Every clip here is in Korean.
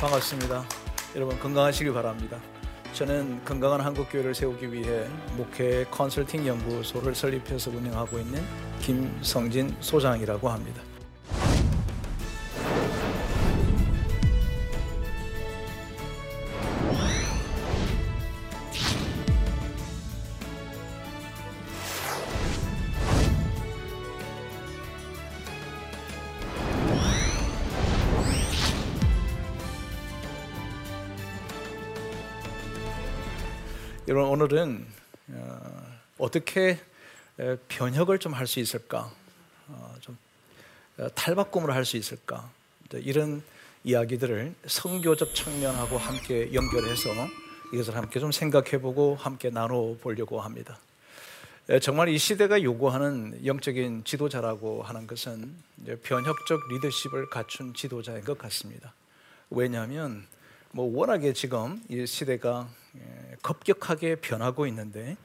반갑습니다. 여러분 건강하시길 바랍니다. 저는 건강한 한국교회를 세우기 위해 목회 컨설팅 연구소를 설립해서 운영하고 있는 김성진 소장이라고 합니다. 여러분 오늘은 어, 떻게 변혁을 좀 할 수 있을까, 어, 좀 어, 탈바꿈을 할 수 있을까 이런 이야기들을 성교적 측면하고 함께 연결해서 이것을 함께 좀 생각해보고 함께 나눠보려고 합니다. 정말 이 시대가 요구하는 영적인 지도자라고 하는 것은 변혁적 리더십을 갖춘 지도자인 것 같습니다. 왜냐하면 뭐 워낙에 지금 이 시대가 예, 급격하게 변하고 있는데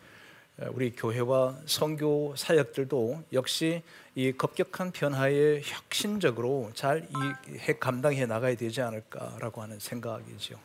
예, 우리 교회와 선교 사역들도 역시 이 급격한 변화에 혁신적으로 잘 감당해 나가야 되지 않을까라고 하는 생각이죠.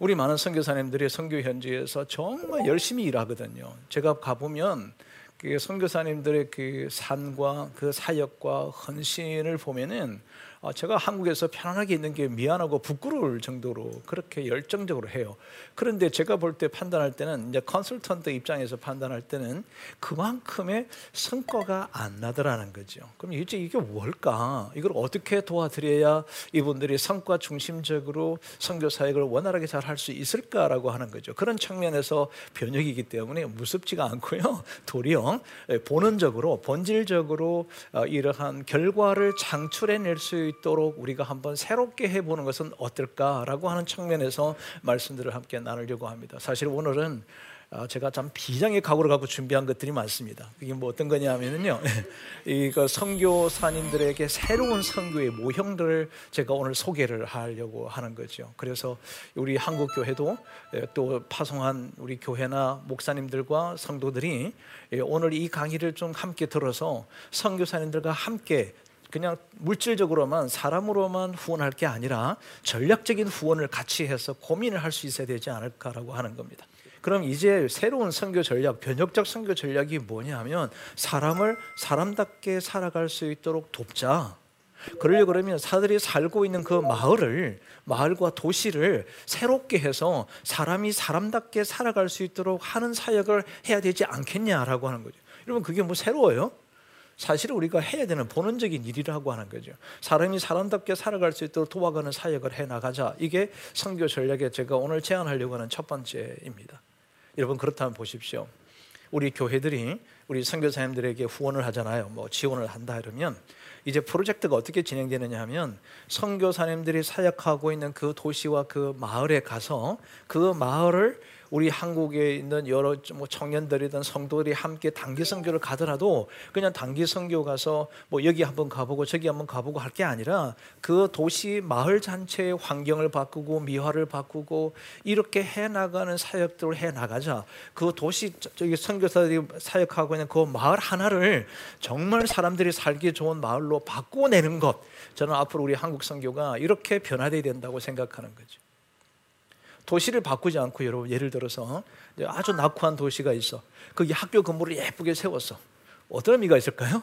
우리 많은 선교사님들이 선교 현지에서 정말 열심히 일하거든요. 제가 가보면 그 선교사님들의 그 산과 그 사역과 헌신을 보면은 아, 제가 한국에서 편안하게 있는 게 미안하고 부끄러울 정도로 그렇게 열정적으로 해요. 그런데 제가 볼 때 판단할 때는 이제 컨설턴트 입장에서 판단할 때는 그만큼의 성과가 안 나더라는 거죠. 그럼 이제 이게 뭘까? 이걸 어떻게 도와드려야 이분들이 성과 중심적으로 선교 사역을 원활하게 잘 할 수 있을까라고 하는 거죠. 그런 측면에서 변혁이기 때문에 무섭지가 않고요. 도리어 본원적으로 본질적으로 어, 이러한 결과를 창출해낼 수 있도록 우리가 한번 새롭게 해보는 것은 어떨까라고 하는 측면에서 말씀들을 함께 나누려고 합니다. 사실 오늘은 아, 제가 참 비장의 각오를 갖고 준비한 것들이 많습니다. 이게 뭐 어떤 거냐면요, 이거 선교사님들에게 새로운 선교의 모형들을 제가 오늘 소개를 하려고 하는 거죠. 그래서 우리 한국 교회도 예, 또 파송한 우리 교회나 목사님들과 성도들이 예, 오늘 이 강의를 좀 함께 들어서 선교사님들과 함께 그냥 물질적으로만 사람으로만 후원할 게 아니라 전략적인 후원을 같이 해서 고민을 할 수 있어야 되지 않을까라고 하는 겁니다. 그럼 이제 새로운 선교 전략, 변혁적 선교 전략이 뭐냐면 사람을 사람답게 살아갈 수 있도록 돕자. 그러려 그러면 사들이 살고 있는 그 마을을 마을과 도시를 새롭게 해서 사람이 사람답게 살아갈 수 있도록 하는 사역을 해야 되지 않겠냐라고 하는 거죠. 여러분 그게 뭐 새로워요? 사실은 우리가 해야 되는 본원적인 일이라고 하는 거죠. 사람이 사람답게 살아갈 수 있도록 도와가는 사역을 해 나가자. 이게 선교 전략에 제가 오늘 제안하려고 하는 첫 번째입니다. 여러분 그렇다면 보십시오. 우리 교회들이 우리 선교사님들에게 후원을 하잖아요. 뭐 지원을 한다 이러면 이제 프로젝트가 어떻게 진행되느냐 하면 선교사님들이 사역하고 있는 그 도시와 그 마을에 가서 그 마을을 우리 한국에 있는 여러 뭐 청년들이든 성도들이 함께 단기 선교를 가더라도 그냥 단기 선교 가서 뭐 여기 한번 가보고 저기 한번 가보고 할 게 아니라 그 도시 마을 전체의 환경을 바꾸고 미화를 바꾸고 이렇게 해 나가는 사역들을 해 나가자. 그 도시 저기 선교사들이 사역하고 있는 그 마을 하나를 정말 사람들이 살기 좋은 마을로 바꾸내는 것. 저는 앞으로 우리 한국 선교가 이렇게 변화돼야 된다고 생각하는 거죠. 도시를 바꾸지 않고 여러분 예를 들어서 아주 낙후한 도시가 있어. 거기 학교 건물을 예쁘게 세웠어. 어떤 의미가 있을까요?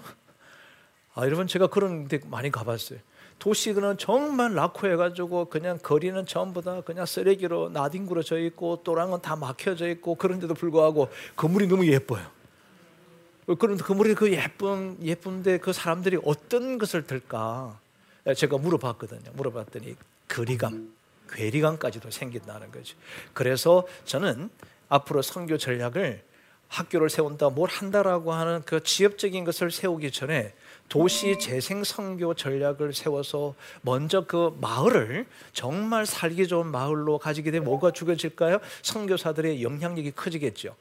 아, 여러분 제가 그런 데 많이 가봤어요. 도시는 정말 낙후해가지고 그냥 거리는 전부 다 그냥 쓰레기로 나뒹굴어져 있고 또랑은 다 막혀져 있고 그런데도 불구하고 건물이 너무 예뻐요. 그런 건물이 그 예쁜 예쁜데 그 사람들이 어떤 것을 들까? 제가 물어봤거든요. 물어봤더니 거리감. 괴리감까지도 생긴다는 거죠. 그래서 저는 앞으로 선교 전략을 학교를 세운다, 뭘 한다라고 하는 그 지역적인 것을 세우기 전에 도시 재생 선교 전략을 세워서 먼저 그 마을을 정말 살기 좋은 마을로 가지게 되면 뭐가 죽여질까요? 선교사들의 영향력이 커지겠죠.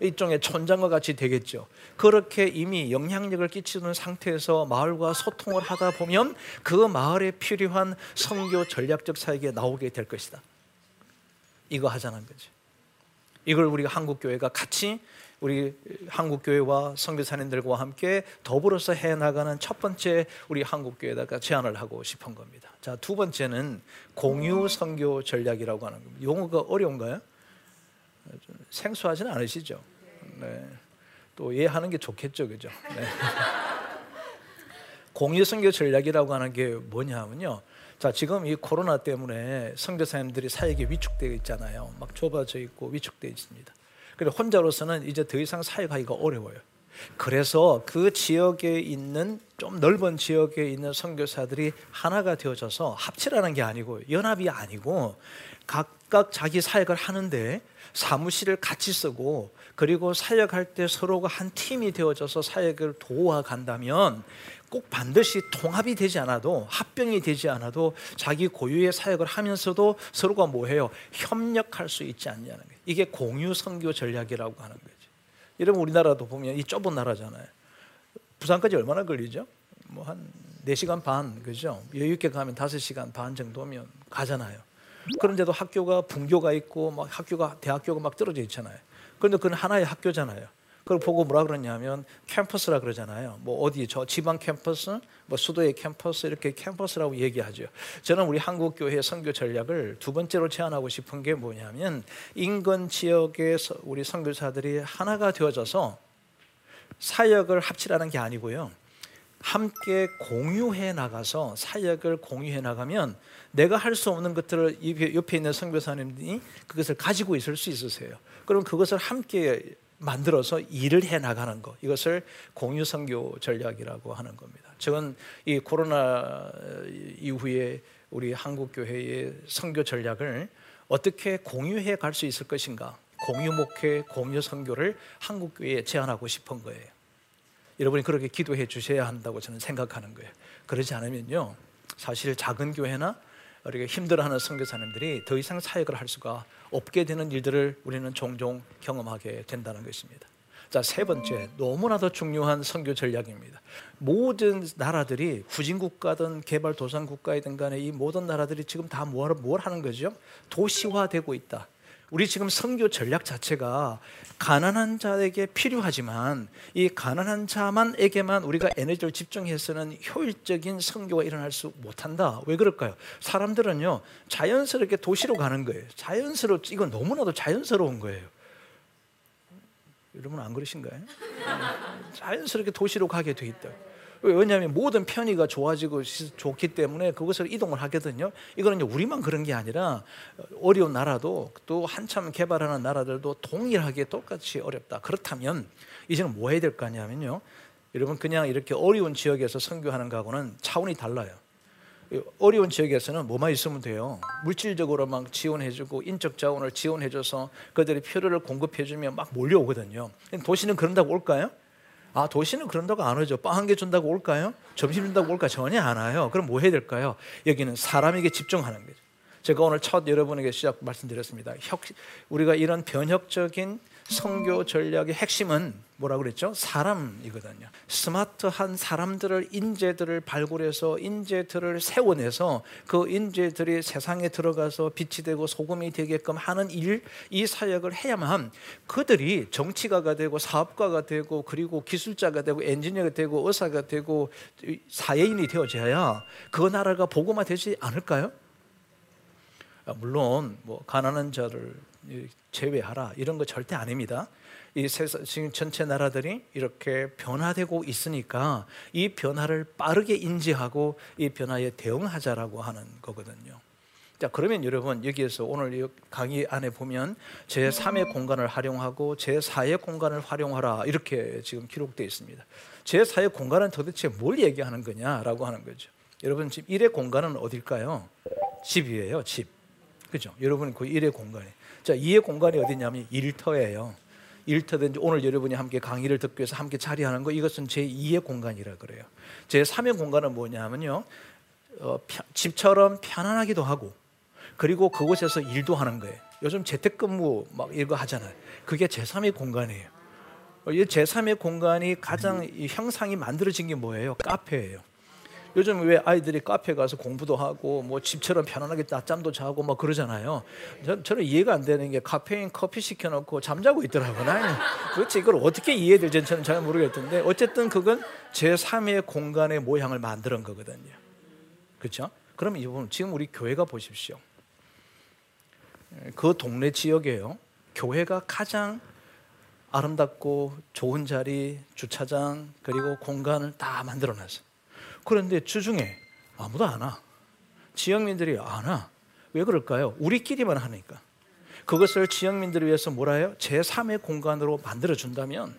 일종의 촌장과 같이 되겠죠. 그렇게 이미 영향력을 끼치는 상태에서 마을과 소통을 하다 보면 그 마을에 필요한 선교 전략적 사역에 나오게 될 것이다. 이거 하자는 거죠. 이걸 우리가 한국 교회가 같이 우리 한국 교회와 선교사님들과 함께 더불어서 해 나가는 첫 번째 우리 한국 교회다가 제안을 하고 싶은 겁니다. 자, 두 번째는 공유 선교 전략이라고 하는 겁니다. 용어가 어려운가요? 생소하지는 않으시죠? 네. 또 이해하는 게 좋겠죠, 그죠? 네. 공유 선교 전략이라고 하는 게 뭐냐면요. 자, 지금 이 코로나 때문에 선교사님들이 사역에 위축되어 있잖아요. 막 좁아져 있고 위축되어 있습니다. 그리고 혼자로서는 이제 더 이상 사역하기가 어려워요. 그래서 그 지역에 있는 좀 넓은 지역에 있는 선교사들이 하나가 되어져서 합치라는 게 아니고 연합이 아니고 각각 자기 사역을 하는데 사무실을 같이 쓰고 그리고 사역할 때 서로가 한 팀이 되어져서 사역을 도와 간다면 꼭 반드시 통합이 되지 않아도 합병이 되지 않아도 자기 고유의 사역을 하면서도 서로가 뭐해요 협력할 수 있지 않냐는 거예요. 이게 공유 선교 전략이라고 하는 거죠. 여러분 우리나라도 보면 이 좁은 나라잖아요. 부산까지 얼마나 걸리죠? 뭐 한 4시간 반 그죠? 여유 있게 가면 5시간 반 정도면 가잖아요. 그런데도 학교가 분교가 있고 막 학교가 대학교가 막 떨어져 있잖아요. 그런데 그건 하나의 학교잖아요. 그걸 보고 뭐라 그러냐면 캠퍼스라 그러잖아요. 뭐 어디 저 지방 캠퍼스, 뭐 수도의 캠퍼스 이렇게 캠퍼스라고 얘기하죠. 저는 우리 한국 교회 선교 전략을 두 번째로 제안하고 싶은 게 뭐냐면 인근 지역의 우리 선교사들이 하나가 되어져서 사역을 합치라는 게 아니고요. 함께 공유해 나가서 사역을 공유해 나가면 내가 할 수 없는 것들을 옆에 있는 선교사님이 그것을 가지고 있을 수 있으세요. 그럼 그것을 함께 만들어서 일을 해 나가는 것 이것을 공유 선교 전략이라고 하는 겁니다. 저는 이 코로나 이후에 우리 한국 교회의 선교 전략을 어떻게 공유해 갈 수 있을 것인가? 공유 목회, 공유 선교를 한국 교회에 제안하고 싶은 거예요. 여러분이 그렇게 기도해 주셔야 한다고 저는 생각하는 거예요. 그러지 않으면요, 사실 작은 교회나 우리가 힘들어하는 선교사님들이 더 이상 사역을 할 수가 없게 되는 일들을 우리는 종종 경험하게 된다는 것입니다. 자, 세 번째, 너무나도 중요한 선교 전략입니다. 모든 나라들이 후진 국가든 개발 도상 국가이든 간에 이 모든 나라들이 지금 다 뭘, 뭘 하는 거죠? 도시화되고 있다. 우리 지금 선교 전략 자체가 가난한 자에게 필요하지만 이 가난한 자만에게만 우리가 에너지를 집중해서는 효율적인 선교가 일어날 수 못한다. 왜 그럴까요? 사람들은요 자연스럽게 도시로 가는 거예요. 자연스럽 이건 너무나도 자연스러운 거예요. 여러분 안 그러신가요? 자연스럽게 도시로 가게 돼 있다. 왜냐하면 모든 편의가 좋아지고 좋기 때문에 그것을 이동을 하거든요. 이거는 우리만 그런 게 아니라 어려운 나라도 또 한참 개발하는 나라들도 동일하게 똑같이 어렵다. 그렇다면 이제는 뭐 해야 될 거냐면요. 여러분 그냥 이렇게 어려운 지역에서 선교하는 거하고는 차원이 달라요. 어려운 지역에서는 뭐만 있으면 돼요. 물질적으로 막 지원해주고 인적 자원을 지원해줘서 그들이 필요를 공급해주면 막 몰려오거든요. 도시는 그런다고 올까요? 아 도시는 그런다고 안 오죠. 빵 한 개 준다고 올까요? 점심 준다고 올까? 전혀 안 와요. 그럼 뭐 해야 될까요? 여기는 사람에게 집중하는 거죠. 제가 오늘 첫 여러분에게 시작 말씀드렸습니다. 혁, 우리가 이런 변혁적인 성교 전략의 핵심은 뭐라 그랬죠? 사람이거든요. 스마트한 사람들을 인재들을 발굴해서 인재들을 세워내서 그 인재들이 세상에 들어가서 빛이 되고 소금이 되게끔 하는 일, 이 사역을 해야만 그들이 정치가가 되고 사업가가 되고 그리고 기술자가 되고 엔지니어가 되고 의사가 되고 사회인이 되어져야 그 나라가 복음화 되지 않을까요? 아, 물론 뭐 가난한 자를 제외하라 이런 거 절대 아닙니다. 이 세상 지금 전체 나라들이 이렇게 변화되고 있으니까 이 변화를 빠르게 인지하고 이 변화에 대응하자라고 하는 거거든요. 자, 그러면 여러분 여기에서 오늘 강의 안에 보면 제 3의 공간을 활용하고 제 4의 공간을 활용하라 이렇게 지금 기록되어 있습니다. 제 4의 공간은 도대체 뭘 얘기하는 거냐라고 하는 거죠. 여러분 집 1의 공간은 어딜까요? 집이에요, 집. 그죠? 여러분 그 1의 공간이. 자, 2의 공간이 어디냐면 일터예요. 일터든지 오늘 여러분이 함께 강의를 듣기 위해서 함께 자리하는 거 이것은 제 2의 공간이라 그래요. 제 3의 공간은 뭐냐면요. 어, 집처럼 편안하기도 하고 그리고 그곳에서 일도 하는 거예요. 요즘 재택근무 막 이거 하잖아요. 그게 제 3의 공간이에요. 이 제3의 공간이 가장 형상이 만들어진 게 뭐예요? 카페예요. 요즘 왜 아이들이 카페 가서 공부도 하고 뭐 집처럼 편안하게 낮잠도 자고 막 그러잖아요. 저, 저는 이해가 안 되는 게 카페인 커피 시켜놓고 잠자고 있더라고요. 나는 도대체 이걸 어떻게 이해될지 저는 잘 모르겠던데 어쨌든 그건 제 3의 공간의 모양을 만드는 거거든요. 그렇죠? 그러면 이분 지금 우리 교회가 보십시오. 그 동네 지역에요. 교회가 가장 아름답고 좋은 자리, 주차장 그리고 공간을 다 만들어 놨어요. 그런데 주중에 아무도 안 와. 지역민들이 안 와. 왜 그럴까요? 우리끼리만 하니까. 그것을 지역민들을 위해서 뭐라 해요? 제3의 공간으로 만들어 준다면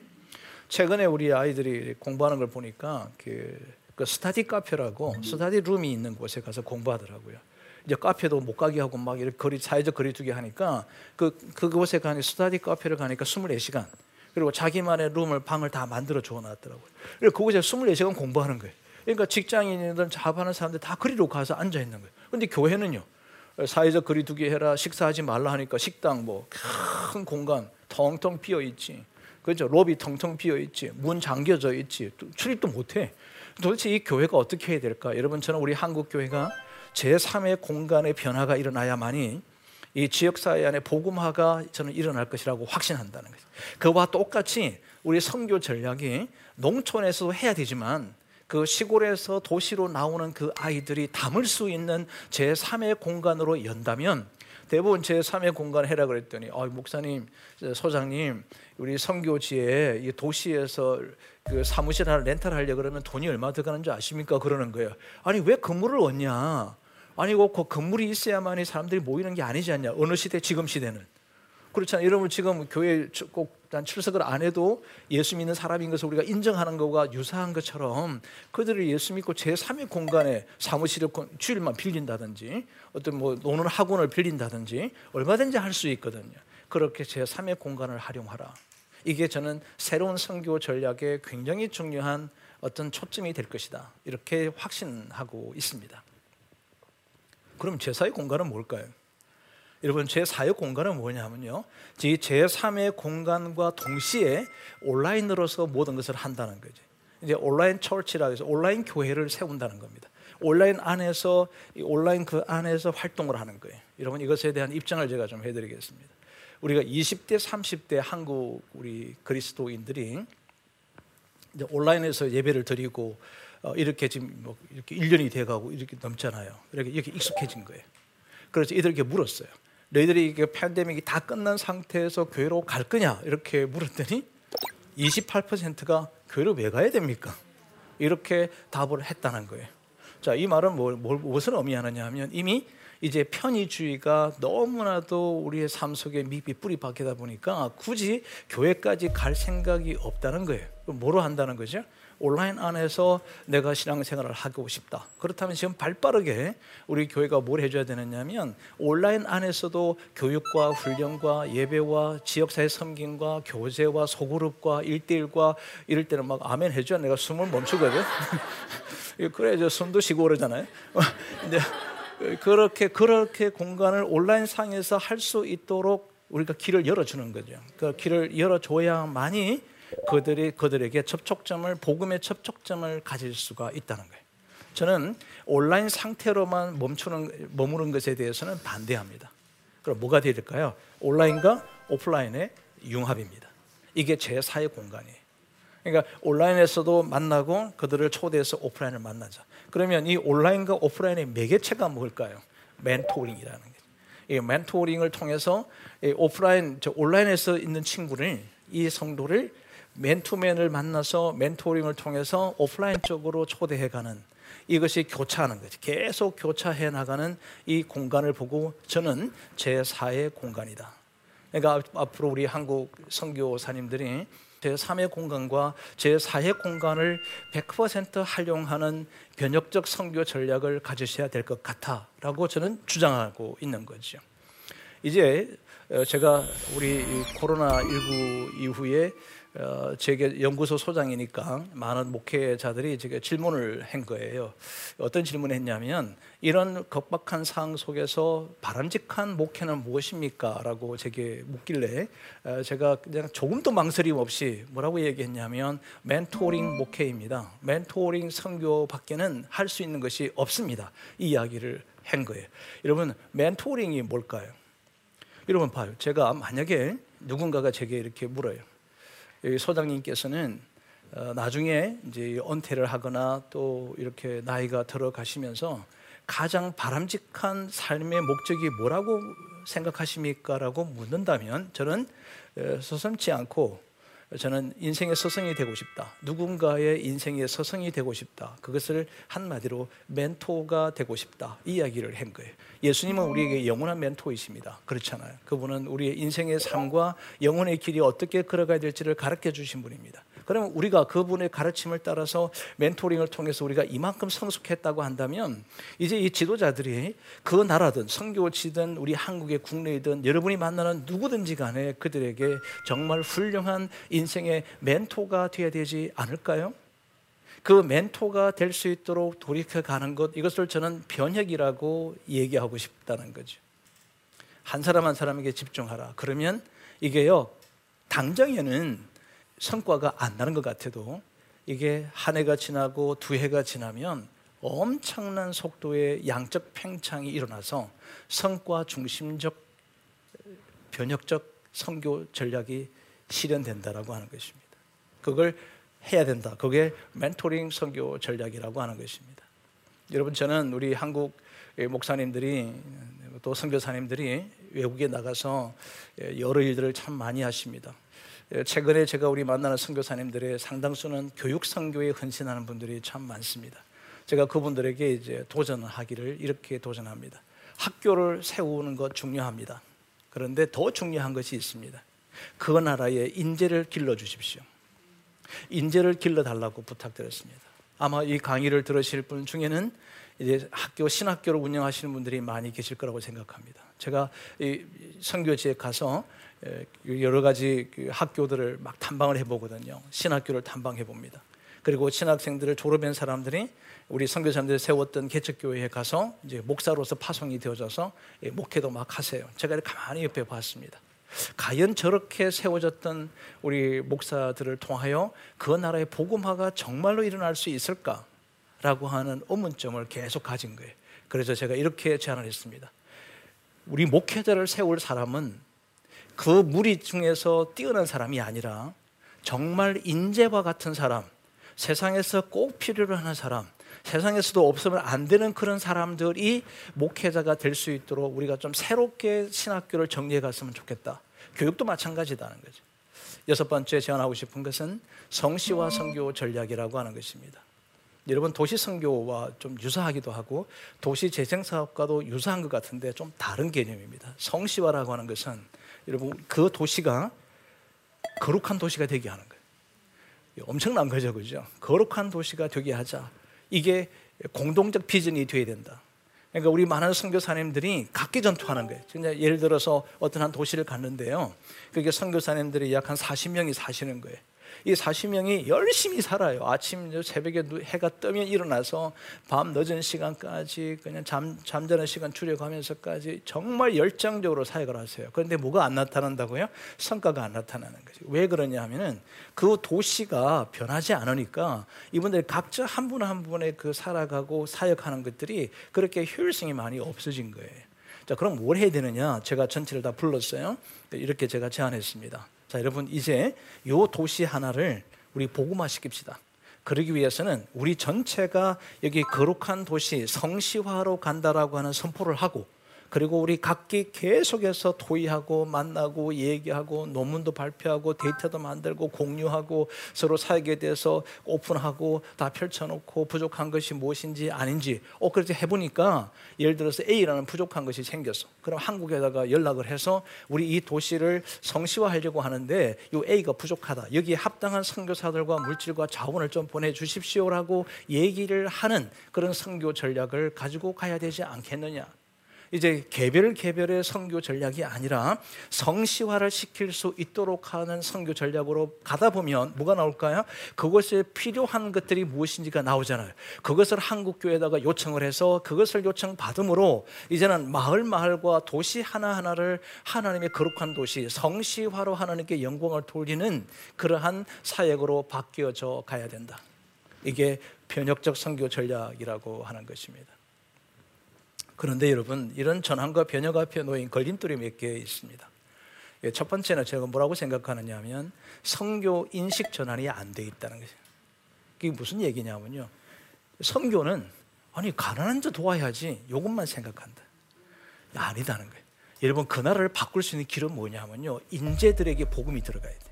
최근에 우리 아이들이 공부하는 걸 보니까 그, 그 스타디 카페라고 스타디 룸이 있는 곳에 가서 공부하더라고요. 이제 카페도 못 가게 하고 막 이렇게 거리 사회적 거리두기 하니까 그 그곳에 가니 스타디 카페를 가니까 24시간 그리고 자기만의 룸을 방을 다 만들어 줘 놨더라고요. 그래서 그곳에 24시간 공부하는 거예요. 그러니까 직장인이든 작업하는 사람들 다 그리로 가서 앉아 있는 거예요. 근데 교회는요. 사회적 거리 두기 해라 식사하지 말라 하니까 식당 뭐 큰 공간 텅텅 비어 있지. 그렇죠. 로비 텅텅 비어 있지. 문 잠겨져 있지. 출입도 못 해. 도대체 이 교회가 어떻게 해야 될까? 여러분처럼 우리 한국 교회가 제3의 공간의 변화가 일어나야만이 이 지역 사회 안에 복음화가 저는 일어날 것이라고 확신한다는 거죠. 그와 똑같이 우리 선교 전략이 농촌에서도 해야 되지만 그 시골에서 도시로 나오는 그 아이들이 담을 수 있는 제3의 공간으로 연다면 대부분 제3의 공간 해라 그랬더니 아, 목사님, 소장님, 우리 선교지에 이 도시에서 그 사무실 하나 렌탈 하려 그러면 돈이 얼마 들어가는 줄 아십니까? 그러는 거예요. 아니 왜 건물을 얻냐? 아니 그 건물이 있어야만이 사람들이 모이는 게 아니지 않냐? 어느 시대 지금 시대는 그렇잖아요. 여러분 지금 교회 꼭 난 출석을 안 해도 예수 믿는 사람인 것을 우리가 인정하는 것과 유사한 것처럼 그들이 예수 믿고 제 3의 공간에 사무실을 주일만 빌린다든지 어떤 뭐 노는 학원을 빌린다든지 얼마든지 할 수 있거든요. 그렇게 제 3의 공간을 활용하라. 이게 저는 새로운 선교 전략에 굉장히 중요한 어떤 초점이 될 것이다. 이렇게 확신하고 있습니다. 그럼 제4의 공간은 뭘까요? 여러분 제 4의 공간은 뭐냐면요. 제 3의 공간과 동시에 온라인으로서 모든 것을 한다는 거죠. 이제 온라인 처치라 해서 온라인 교회를 세운다는 겁니다. 온라인 안에서 온라인 그 안에서 활동을 하는 거예요. 여러분 이것에 대한 입장을 제가 좀 해드리겠습니다. 우리가 20대, 30대 한국 우리 그리스도인들이 이제 온라인에서 예배를 드리고 어, 이렇게 지금 뭐 이렇게 1년이 돼가고 이렇게 넘잖아요. 이렇게 이렇게 익숙해진 거예요. 그래서 이들에게 물었어요. 너희들이 이게 팬데믹이 다 끝난 상태에서 교회로 갈 거냐 이렇게 물었더니 28%가 교회로 왜 가야 됩니까? 이렇게 답을 했다는 거예요. 자, 이 말은 뭘, 뭘 무엇을 의미하느냐 하면 이미 이제 편의주의가 너무나도 우리의 삶 속에 밑이 뿌리 박히다 보니까 굳이 교회까지 갈 생각이 없다는 거예요. 뭐로 한다는 거죠? 온라인 안에서 내가 신앙생활을 하고 싶다. 그렇다면 지금 발빠르게 우리 교회가 뭘 해줘야 되느냐면 온라인 안에서도 교육과 훈련과 예배와 지역사회 섬김과 교제와 소그룹과 일대일과 이럴 때는 막 아멘 해줘야 내가 숨을 멈추거든. 그래야 숨도 쉬고 그러잖아요. 근데 그렇게 그렇게 공간을 온라인 상에서 할 수 있도록 우리가 길을 열어주는 거죠. 그 길을 열어줘야만이 그들이 그들에게 접촉점을 복음의 접촉점을 가질 수가 있다는 거예요. 저는 온라인 상태로만 멈추는 머무는 것에 대해서는 반대합니다. 그럼 뭐가 될까요? 온라인과 오프라인의 융합입니다. 이게 제 사회 공간이에요. 그러니까 온라인에서도 만나고 그들을 초대해서 오프라인을 만나자. 그러면 이 온라인과 오프라인의 매개체가 뭘까요? 멘토링이라는 거죠. 이 멘토링을 통해서 오프라인, 온라인에서 있는 친구를 이 성도를 맨투맨을 만나서 멘토링을 통해서 오프라인 쪽으로 초대해가는 이것이 교차하는 거지. 계속 교차해 나가는 이 공간을 보고 저는 제 4의 공간이다. 그러니까 앞으로 우리 한국 선교사님들이 제 3의 공간과 제 4의 공간을 100% 활용하는 변혁적 선교 전략을 가지셔야 될 것 같아라고 저는 주장하고 있는 거죠. 이제 어, 제가 우리 코로나 19 이후에 어, 제게 연구소 소장이니까 많은 목회자들이 제게 질문을 한 거예요. 어떤 질문을 했냐면 이런 겁박한 상황 속에서 바람직한 목회는 무엇입니까? 라고 제게 묻길래 어, 제가 그냥 조금도 망설임 없이 뭐라고 얘기했냐면 멘토링 목회입니다. 멘토링 선교밖에는 할 수 있는 것이 없습니다. 이 이야기를 한 거예요. 여러분 멘토링이 뭘까요? 여러분 봐요. 제가 만약에 누군가가 제게 이렇게 물어요. 소장님께서는 어, 나중에 이제 은퇴를 하거나 또 이렇게 나이가 들어가시면서 가장 바람직한 삶의 목적이 뭐라고 생각하십니까라고 묻는다면 저는 어, 서슴지 않고 저는 인생의 서성이 되고 싶다. 누군가의 인생의 서성이 되고 싶다. 그것을 한마디로 멘토가 되고 싶다. 이 이야기를 한 거예요. 예수님은 우리에게 영원한 멘토이십니다. 그렇잖아요. 그분은 우리의 인생의 삶과 영혼의 길이 어떻게 걸어가야 될지를 가르쳐 주신 분입니다. 그러면 우리가 그분의 가르침을 따라서 멘토링을 통해서 우리가 이만큼 성숙했다고 한다면 이제 이 지도자들이 그 나라든 선교지든 우리 한국의 국내이든 여러분이 만나는 누구든지 간에 그들에게 정말 훌륭한 인생의 멘토가 되어야 되지 않을까요? 그 멘토가 될 수 있도록 돌이켜 가는 것 이것을 저는 변혁이라고 얘기하고 싶다는 거죠. 한 사람 한 사람에게 집중하라. 그러면 이게요 당장에는 성과가 안 나는 것 같아도 이게 한 해가 지나고 두 해가 지나면 엄청난 속도의 양적 팽창이 일어나서 성과 중심적 변혁적 선교 전략이 실현된다라고 하는 것입니다. 그걸 해야 된다. 그게 멘토링 선교 전략이라고 하는 것입니다. 여러분 저는 우리 한국 목사님들이 또 선교사님들이 외국에 나가서 여러 일들을 참 많이 하십니다. 예, 최근에 제가 우리 만나는 선교사님들의 상당수는 교육 선교에 헌신하는 분들이 참 많습니다. 제가 그분들에게 이제 도전하기를 이렇게 도전합니다. 학교를 세우는 것 중요합니다. 그런데 더 중요한 것이 있습니다. 그 나라에 인재를 길러 주십시오. 인재를 길러 달라고 부탁드렸습니다. 아마 이 강의를 들으실 분 중에는 이제 학교 신학교를 운영하시는 분들이 많이 계실 거라고 생각합니다. 제가 이 선교지에 가서 여러 가지 그 학교들을 막 탐방을 해보거든요. 신학교를 탐방해 봅니다. 그리고 신학생들을 졸업한 사람들이 우리 선교사님들이 세웠던 개척교회에 가서 이제 목사로서 파송이 되어져서 목회도 막 하세요. 제가 가만히 옆에 봤습니다. 과연 저렇게 세워졌던 우리 목사들을 통하여 그 나라의 복음화가 정말로 일어날 수 있을까 라고 하는 의문점을 계속 가진 거예요. 그래서 제가 이렇게 제안을 했습니다. 우리 목회자를 세울 사람은 그 무리 중에서 뛰어난 사람이 아니라 정말 인재와 같은 사람, 세상에서 꼭 필요로 하는 사람, 세상에서도 없으면 안 되는 그런 사람들이 목회자가 될 수 있도록 우리가 좀 새롭게 신학교를 정리해 갔으면 좋겠다. 교육도 마찬가지다는 거죠. 여섯 번째 제안하고 싶은 것은 성시와 성교 전략이라고 하는 것입니다. 여러분 도시 선교와 좀 유사하기도 하고 도시 재생 사업과도 유사한 것 같은데 좀 다른 개념입니다. 성시화라고 하는 것은 여러분 그 도시가 거룩한 도시가 되게 하는 거예요. 엄청난 거죠, 그죠? 거룩한 도시가 되게 하자. 이게 공동적 비전이 되어야 된다. 그러니까 우리 많은 선교사님들이 각기 전투하는 거예요. 예를 들어서 어떤 한 도시를 갔는데요. 그게 선교사님들이 약 한 40명이 사시는 거예요. 이 40명이 열심히 살아요. 아침 새벽에 해가 뜨면 일어나서 밤 늦은 시간까지 그냥 잠, 잠자는 시간 줄여가면서까지 정말 열정적으로 사역을 하세요. 그런데 뭐가 안 나타난다고요? 성과가 안 나타나는 거죠. 왜 그러냐 하면은 그 도시가 변하지 않으니까 이분들 각자 한 분 한 분의 그 살아가고 사역하는 것들이 그렇게 효율성이 많이 없어진 거예요. 자, 그럼 뭘 해야 되느냐? 제가 전체를 다 불렀어요. 이렇게 제가 제안했습니다. 자, 여러분 이제 요 도시 하나를 우리 복음화 시킵시다. 그러기 위해서는 우리 전체가 여기 거룩한 도시 성시화로 간다라고 하는 선포를 하고 그리고 우리 각기 계속해서 토의하고 만나고 얘기하고 논문도 발표하고 데이터도 만들고 공유하고 서로 사역에 대해서 오픈하고 다 펼쳐놓고 부족한 것이 무엇인지 아닌지 어 그렇게 해보니까 예를 들어서 A라는 부족한 것이 생겼어. 그럼 한국에다가 연락을 해서 우리 이 도시를 성시화하려고 하는데 이 A가 부족하다. 여기에 합당한 선교사들과 물질과 자원을 좀 보내주십시오라고 얘기를 하는 그런 선교 전략을 가지고 가야 되지 않겠느냐 이제 개별 개별의 선교 전략이 아니라 성시화를 시킬 수 있도록 하는 선교 전략으로 가다 보면 뭐가 나올까요? 그것에 필요한 것들이 무엇인지가 나오잖아요. 그것을 한국 교회에다가 요청을 해서 그것을 요청 받음으로 이제는 마을 마을과 도시 하나 하나를 하나님의 거룩한 도시 성시화로 하나님께 영광을 돌리는 그러한 사역으로 바뀌어져 가야 된다. 이게 변혁적 선교 전략이라고 하는 것입니다. 그런데 여러분 이런 전환과 변혁 앞에 놓인 걸림돌이 몇 개 있습니다. 예, 첫 번째는 제가 뭐라고 생각하느냐 하면 성교 인식 전환이 안 돼 있다는 거죠. 그게 무슨 얘기냐면요. 성교는 아니 가난한 자 도와야지 이것만 생각한다. 아니다는 거예요. 여러분 그 나라를 바꿀 수 있는 길은 뭐냐면요. 인재들에게 복음이 들어가야 돼.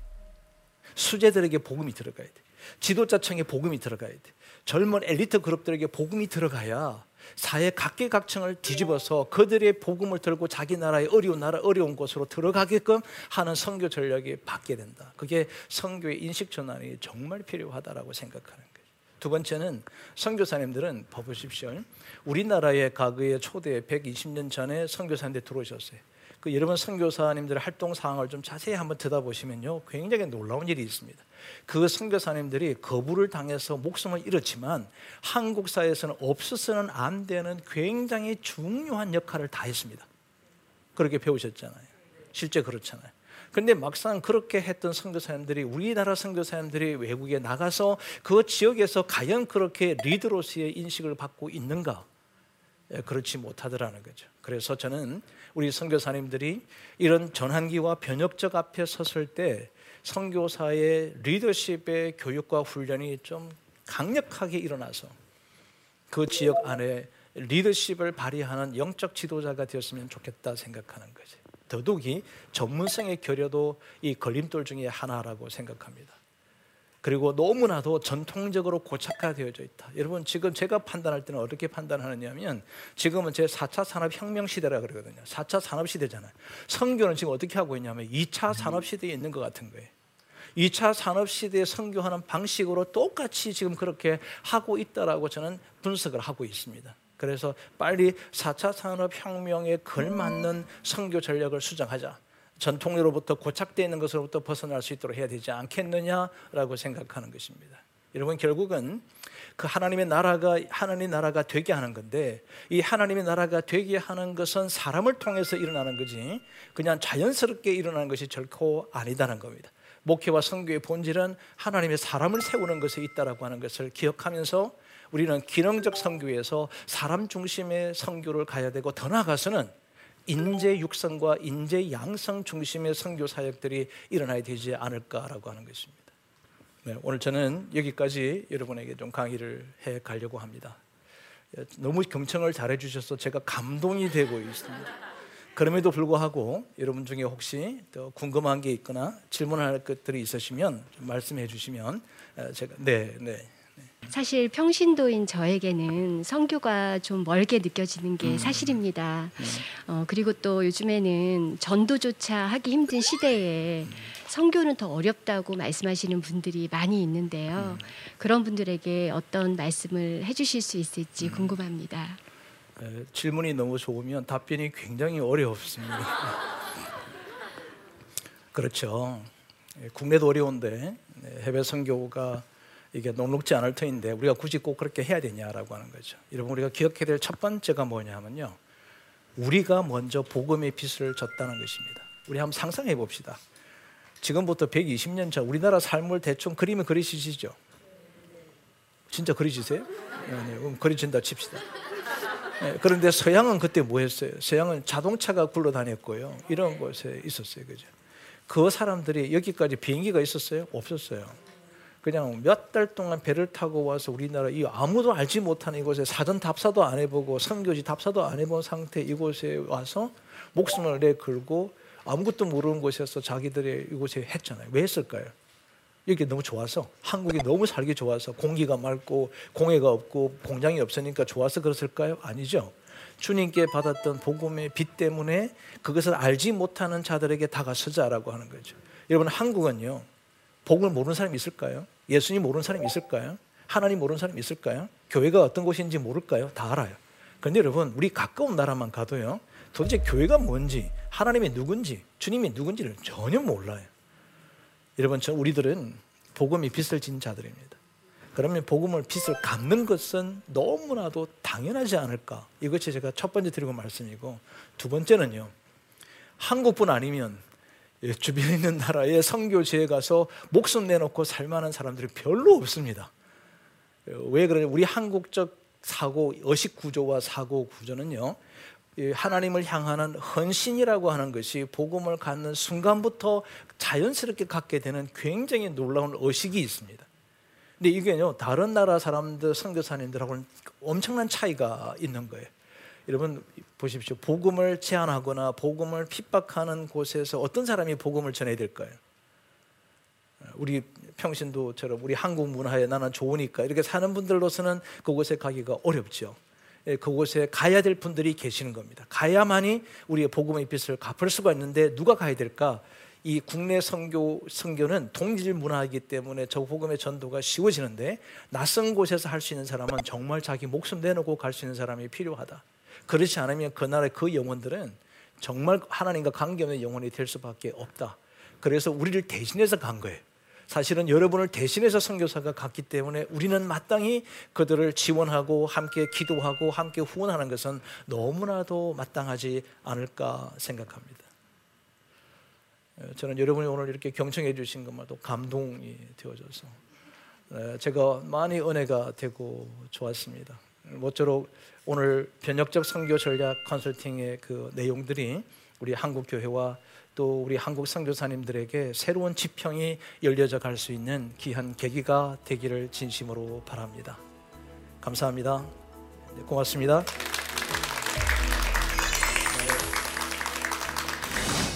수재들에게 복음이 들어가야 돼. 지도자청에 복음이 들어가야 돼. 젊은 엘리트 그룹들에게 복음이 들어가야 사회 각계각층을 뒤집어서 그들의 복음을 들고 자기 나라의 어려운 나라 어려운 곳으로 들어가게끔 하는 선교 전략이 바뀌게 된다. 그게 선교의 인식 전환이 정말 필요하다라고 생각하는 거예요. 두 번째는 선교사님들은 봐 보십시오. 우리나라의 과거의 초대 120년 전에 선교사님들 들어오셨어요. 그 여러분 선교사님들의 활동 사항을 좀 자세히 한번 들여다보시면요, 굉장히 놀라운 일이 있습니다. 그 선교사님들이 거부를 당해서 목숨을 잃었지만 한국 사회에서는 없어서는 안 되는 굉장히 중요한 역할을 다 했습니다. 그렇게 배우셨잖아요. 실제 그렇잖아요. 근데 막상 그렇게 했던 선교사님들이 우리나라 선교사님들이 외국에 나가서 그 지역에서 과연 그렇게 리더로서의 인식을 받고 있는가? 예, 그렇지 못하더라는 거죠. 그래서 저는 우리 선교사님들이 이런 전환기와 변혁적 앞에 섰을 때 선교사의 리더십의 교육과 훈련이 좀 강력하게 일어나서 그 지역 안에 리더십을 발휘하는 영적 지도자가 되었으면 좋겠다 생각하는 거지. 더욱이 전문성의 결여도 이 걸림돌 중에 하나라고 생각합니다. 그리고 너무나도 전통적으로 고착화되어져 있다. 여러분 지금 제가 판단할 때는 어떻게 판단하느냐면 지금은 제 4차 산업 혁명 시대라 그러거든요. 4차 산업 시대잖아요. 성교는 지금 어떻게 하고 있냐면 2차 산업 시대에 있는 것 같은 거예요. 2차 산업 시대에 선교하는 방식으로 똑같이 지금 그렇게 하고 있다라고 저는 분석을 하고 있습니다. 그래서 빨리 4차 산업 혁명에 걸맞는 선교 전략을 수정하자. 전통으로부터 고착되어 있는 것으로부터 벗어날 수 있도록 해야 되지 않겠느냐라고 생각하는 것입니다. 여러분 결국은 그 하나님의 나라가 하나님의 나라가 되게 하는 건데 이 하나님의 나라가 되게 하는 것은 사람을 통해서 일어나는 거지 그냥 자연스럽게 일어나는 것이 결코 아니다는 겁니다. 목회와 선교의 본질은 하나님의 사람을 세우는 것에 있다라고 하는 것을 기억하면서 우리는 기능적 선교에서 사람 중심의 선교를 가야 되고 더 나아가서는 인재 육성과 인재 양성 중심의 선교 사역들이 일어나야 되지 않을까라고 하는 것입니다. 네, 오늘 저는 여기까지 여러분에게 좀 강의를 해 가려고 합니다. 너무 경청을 잘해 주셔서 제가 감동이 되고 있습니다. 그럼에도 불구하고 여러분 중에 혹시 더 궁금한 게 있거나 질문할 것들이 있으시면 말씀해 주시면 제가 네, 네. 사실 평신도인 저에게는 성교가 좀 멀게 느껴지는 게 음. 사실입니다. 음. 어, 그리고 또 요즘에는 전도조차 하기 힘든 시대에 음. 성교는 더 어렵다고 말씀하시는 분들이 많이 있는데요. 음. 그런 분들에게 어떤 말씀을 해주실 수 있을지 음. 궁금합니다. 에, 질문이 너무 좋으면 답변이 굉장히 어렵습니다. 그렇죠. 예, 국내도 어려운데 네, 해외 선교가 이게 녹록지 않을 터인데 우리가 굳이 꼭 그렇게 해야 되냐라고 하는 거죠. 여러분 우리가 기억해야 될 첫 번째가 뭐냐면요. 우리가 먼저 복음의 빛을 줬다는 것입니다. 우리 한번 상상해 봅시다. 지금부터 120년 전 우리나라 삶을 대충 그림을 그리시죠? 진짜 그리시세요? 네, 네, 그럼 그리신다 칩시다. 네, 그런데 서양은 그때 뭐 했어요? 서양은 자동차가 굴러다녔고요. 이런 곳에 있었어요. 그죠? 그 사람들이 여기까지 비행기가 있었어요? 없었어요. 그냥 몇 달 동안 배를 타고 와서 우리나라 이 아무도 알지 못하는 이곳에 사전 답사도 안 해보고 선교지 답사도 안 해본 상태 이곳에 와서 목숨을 내 걸고 아무것도 모르는 곳에서 자기들의 이곳에 했잖아요. 왜 했을까요? 이게 너무 좋아서 한국이 너무 살기 좋아서 공기가 맑고 공해가 없고 공장이 없으니까 좋아서 그랬을까요? 아니죠. 주님께 받았던 복음의 빛 때문에 그것을 알지 못하는 자들에게 다가서자라고 하는 거죠. 여러분 한국은요. 복음을 모르는 사람이 있을까요? 예수님 모르는 사람이 있을까요? 하나님 모르는 사람이 있을까요? 교회가 어떤 곳인지 모를까요? 다 알아요. 그런데 여러분, 우리 가까운 나라만 가도요, 도대체 교회가 뭔지 하나님이 누군지 주님이 누군지를 전혀 몰라요. 여러분 저 우리들은 복음이 빚을 진 자들입니다. 그러면 복음을 빚을 갚는 것은 너무나도 당연하지 않을까? 이것이 제가 첫 번째 드리고 말씀이고 두 번째는요. 한국뿐 아니면 주변에 있는 나라의 선교지에 가서 목숨 내놓고 살만한 사람들이 별로 없습니다. 왜 그러냐? 우리 한국적 사고 의식 구조와 사고 구조는요. 하나님을 향하는 헌신이라고 하는 것이 복음을 갖는 순간부터 자연스럽게 갖게 되는 굉장히 놀라운 의식이 있습니다. 근데 이게요 다른 나라 사람들 선교사님들하고는 엄청난 차이가 있는 거예요. 여러분 보십시오. 복음을 제한하거나 복음을 핍박하는 곳에서 어떤 사람이 복음을 전해야 될까요? 우리 평신도처럼 우리 한국 문화에 나는 좋으니까 이렇게 사는 분들로서는 그곳에 가기가 어렵죠. 예, 그곳에 가야 될 분들이 계시는 겁니다. 가야만이 우리의 복음의 빚을 갚을 수가 있는데 누가 가야 될까? 이 국내 선교 선교는 동질 문화이기 때문에 저 복음의 전도가 쉬워지는데 낯선 곳에서 할 수 있는 사람은 정말 자기 목숨 내놓고 갈 수 있는 사람이 필요하다. 그렇지 않으면 그 나라의 그 영혼들은 정말 하나님과 관계없는 영혼이 될 수밖에 없다. 그래서 우리를 대신해서 간 거예요. 사실은 여러분을 대신해서 선교사가 갔기 때문에 우리는 마땅히 그들을 지원하고 함께 기도하고 함께 후원하는 것은 너무나도 마땅하지 않을까 생각합니다. 저는 여러분이 오늘 이렇게 경청해 주신 것만도 감동이 되어져서 제가 많이 은혜가 되고 좋았습니다. 모쪼록 오늘 변혁적 선교 전략 컨설팅의 그 내용들이 우리 한국 교회와 또 우리 한국 선교사님들에게 새로운 지평이 열려져 갈 수 있는 귀한 계기가 되기를 진심으로 바랍니다. 감사합니다. 네, 고맙습니다.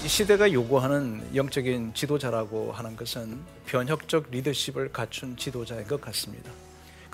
이 시대가 요구하는 영적인 지도자라고 하는 것은 변혁적 리더십을 갖춘 지도자인 것 같습니다.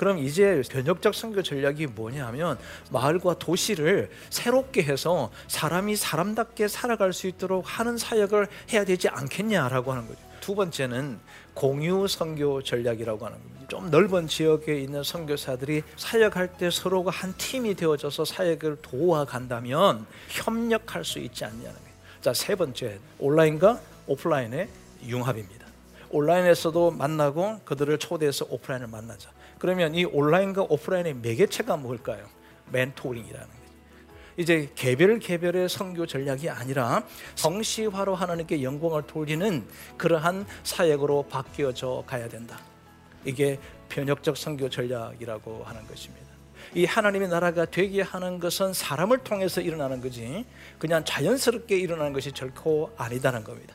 그럼 이제 변혁적 선교 전략이 뭐냐면 마을과 도시를 새롭게 해서 사람이 사람답게 살아갈 수 있도록 하는 사역을 해야 되지 않겠냐라고 하는 거죠. 두 번째는 공유 선교 전략이라고 하는 겁니다. 좀 넓은 지역에 있는 선교사들이 사역할 때 서로가 한 팀이 되어져서 사역을 도와간다면 협력할 수 있지 않냐는 거예요. 자, 세 번째, 온라인과 오프라인의 융합입니다. 온라인에서도 만나고 그들을 초대해서 오프라인을 만나자. 그러면 이 온라인과 오프라인의 매개체가 뭘까요? 멘토링이라는. 이제 개별 개별의 선교 전략이 아니라 성시화로 하나님께 영광을 돌리는 그러한 사역으로 바뀌어져 가야 된다. 이게 변혁적 선교 전략이라고 하는 것입니다. 이 하나님의 나라가 되게 하는 것은 사람을 통해서 일어나는 거지 그냥 자연스럽게 일어나는 것이 결코 아니다는 겁니다.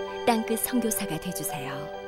땅끝 성교사가 되주세요.